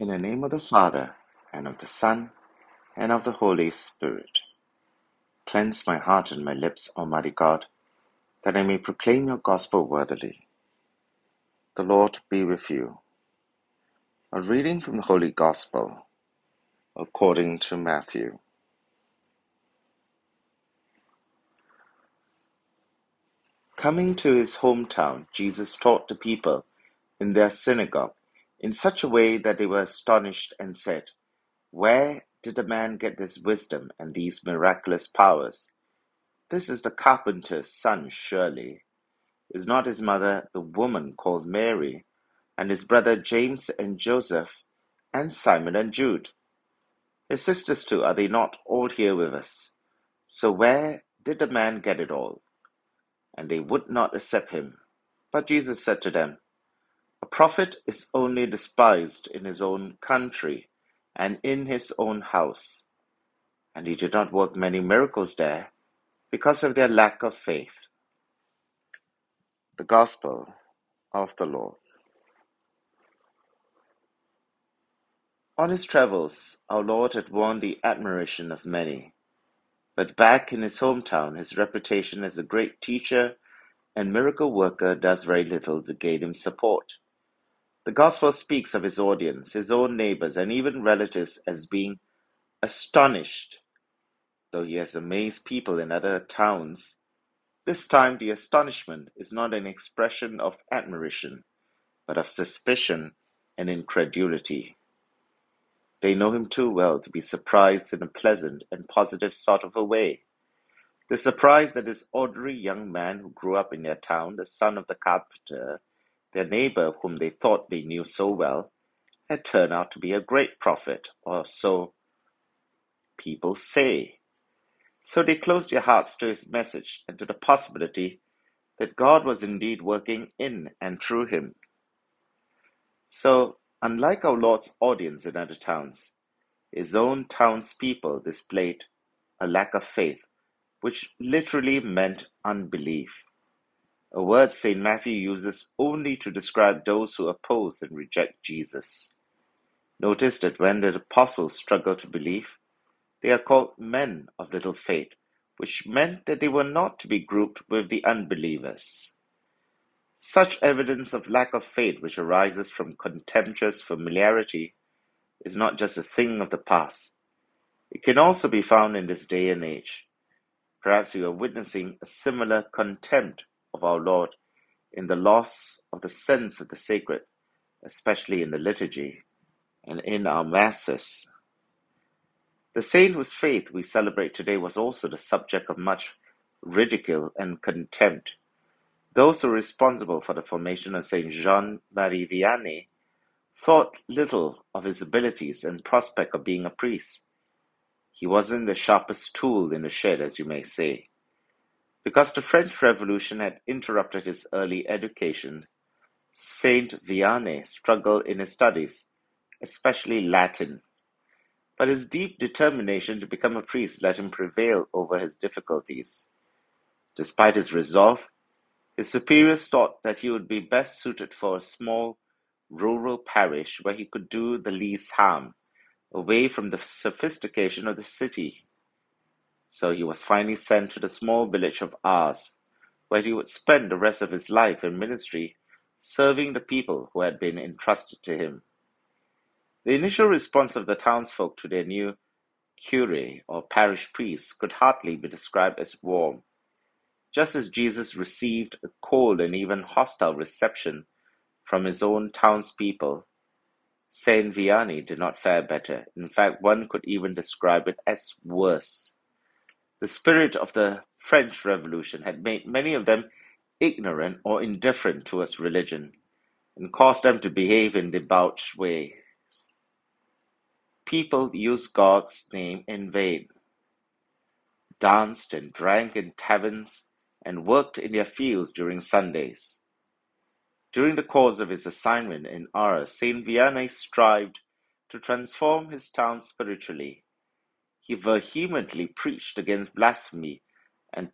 In the name of the Father, and of the Son, and of the Holy Spirit. Cleanse my heart and my lips, Almighty God, that I may proclaim your gospel worthily. The Lord be with you. A reading from the Holy Gospel according to Matthew. Coming to his hometown, Jesus taught the people in their synagogue in such a way that they were astonished and said, Where did the man get this wisdom and these miraculous powers? This is the carpenter's son, surely. Is not his mother the woman called Mary, and his brother James and Joseph, and Simon and Jude? His sisters too, are they not all here with us? So where did the man get it all? And they would not accept him. But Jesus said to them, prophet is only despised in his own country and in his own house. And he did not work many miracles there because of their lack of faith. The Gospel of the Lord. On his travels, our Lord had won the admiration of many. But back in his hometown, his reputation as a great teacher and miracle worker does very little to gain him support. The Gospel speaks of his audience, his own neighbors, and even relatives as being astonished. Though he has amazed people in other towns, this time the astonishment is not an expression of admiration, but of suspicion and incredulity. They know him too well to be surprised in a pleasant and positive sort of a way. The surprise that this ordinary young man who grew up in their town, the son of the carpenter, their neighbor whom they thought they knew so well, had turned out to be a great prophet, or so people say. So they closed their hearts to his message and to the possibility that God was indeed working in and through him. So Unlike our Lord's audience in other towns, his own townspeople displayed a lack of faith, which literally meant unbelief, a word St. Matthew uses only to describe those who oppose and reject Jesus. Notice that when the apostles struggle to believe, they are called men of little faith, which meant that they were not to be grouped with the unbelievers. Such evidence of lack of faith which arises from contemptuous familiarity is not just a thing of the past. It can also be found in this day and age. Perhaps you are witnessing a similar contempt of our Lord in the loss of the sense of the sacred, especially in the liturgy and in our masses. The saint whose faith we celebrate today was also the subject of much ridicule and contempt. Those who were responsible for the formation of Saint Jean-Marie Vianney thought little of his abilities and prospect of being a priest. He wasn't the sharpest tool in the shed, as you may say. Because the French Revolution had interrupted his early education, Saint Vianney struggled in his studies, especially Latin. But his deep determination to become a priest let him prevail over his difficulties. Despite his resolve, his superiors thought that he would be best suited for a small rural parish where he could do the least harm, away from the sophistication of the city. So he was finally sent to the small village of Ars, where he would spend the rest of his life in ministry, serving the people who had been entrusted to him. The initial response of the townsfolk to their new curé or parish priest could hardly be described as warm. Just as Jesus received a cold and even hostile reception from his own townspeople, Saint Vianney did not fare better. In fact, one could even describe it as worse. The spirit of the French Revolution had made many of them ignorant or indifferent towards religion, and caused them to behave in debauched ways. People used God's name in vain, danced and drank in taverns, and worked in their fields during Sundays. During the course of his assignment in Ars, Saint Vianney strived to transform his town spiritually. He vehemently preached against blasphemy and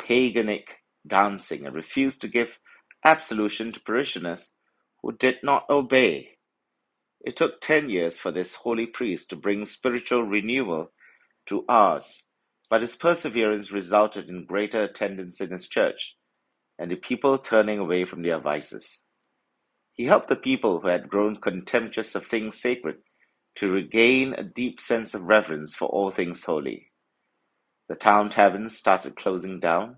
paganic dancing and refused to give absolution to parishioners who did not obey. It took ten years for this holy priest to bring spiritual renewal to Ars, but his perseverance resulted in greater attendance in his church and the people turning away from their vices. He helped the people who had grown contemptuous of things sacred to regain a deep sense of reverence for all things holy. The town taverns started closing down,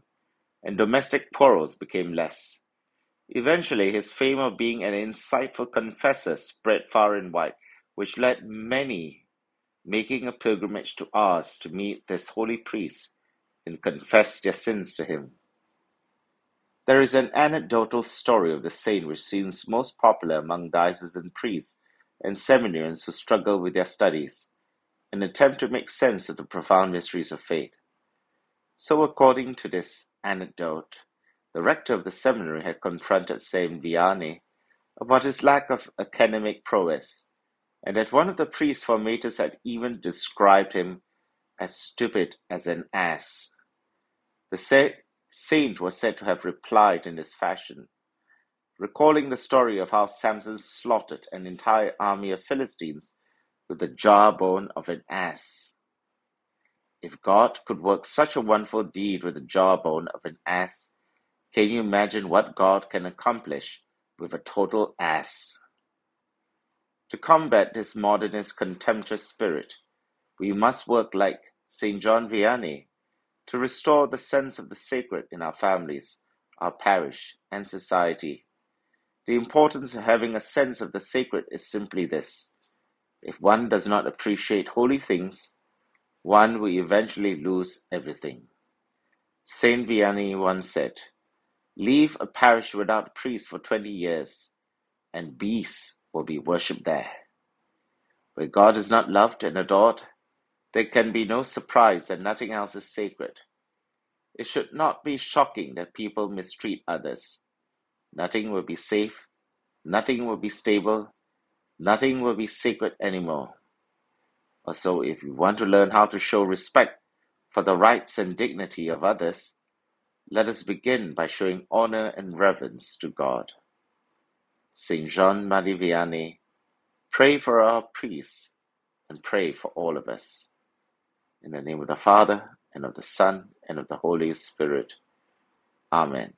and domestic quarrels became less. Eventually, his fame of being an insightful confessor spread far and wide, which led many making a pilgrimage to Ars to meet this holy priest and confess their sins to him. There is an anecdotal story of the saint which seems most popular among diocesan priests and seminarians who struggle with their studies, an attempt to make sense of the profound mysteries of faith. So, according to this anecdote, the rector of the seminary had confronted Saint Vianney about his lack of academic prowess, and that one of the priest formators had even described him as stupid as an ass. The saint was said to have replied in this fashion, recalling the story of how Samson slaughtered an entire army of Philistines with the jawbone of an ass. If God could work such a wonderful deed with the jawbone of an ass, can you imagine what God can accomplish with a total ass? To combat this modernist contemptuous spirit, we must work like St. John Vianney to restore the sense of the sacred in our families, our parish, and society. The importance of having a sense of the sacred is simply this. If one does not appreciate holy things, one will eventually lose everything. Saint Vianney once said, Leave a parish without a priest for 20 years, and beasts will be worshipped there. Where God is not loved and adored, there can be no surprise that nothing else is sacred. It should not be shocking that people mistreat others. Nothing will be safe, nothing will be stable, nothing will be sacred anymore. Also, if you want to learn how to show respect for the rights and dignity of others, let us begin by showing honor and reverence to God. Saint Jean Marie Vianney, pray for our priests and pray for all of us. In the name of the Father, and of the Son, and of the Holy Spirit. Amen.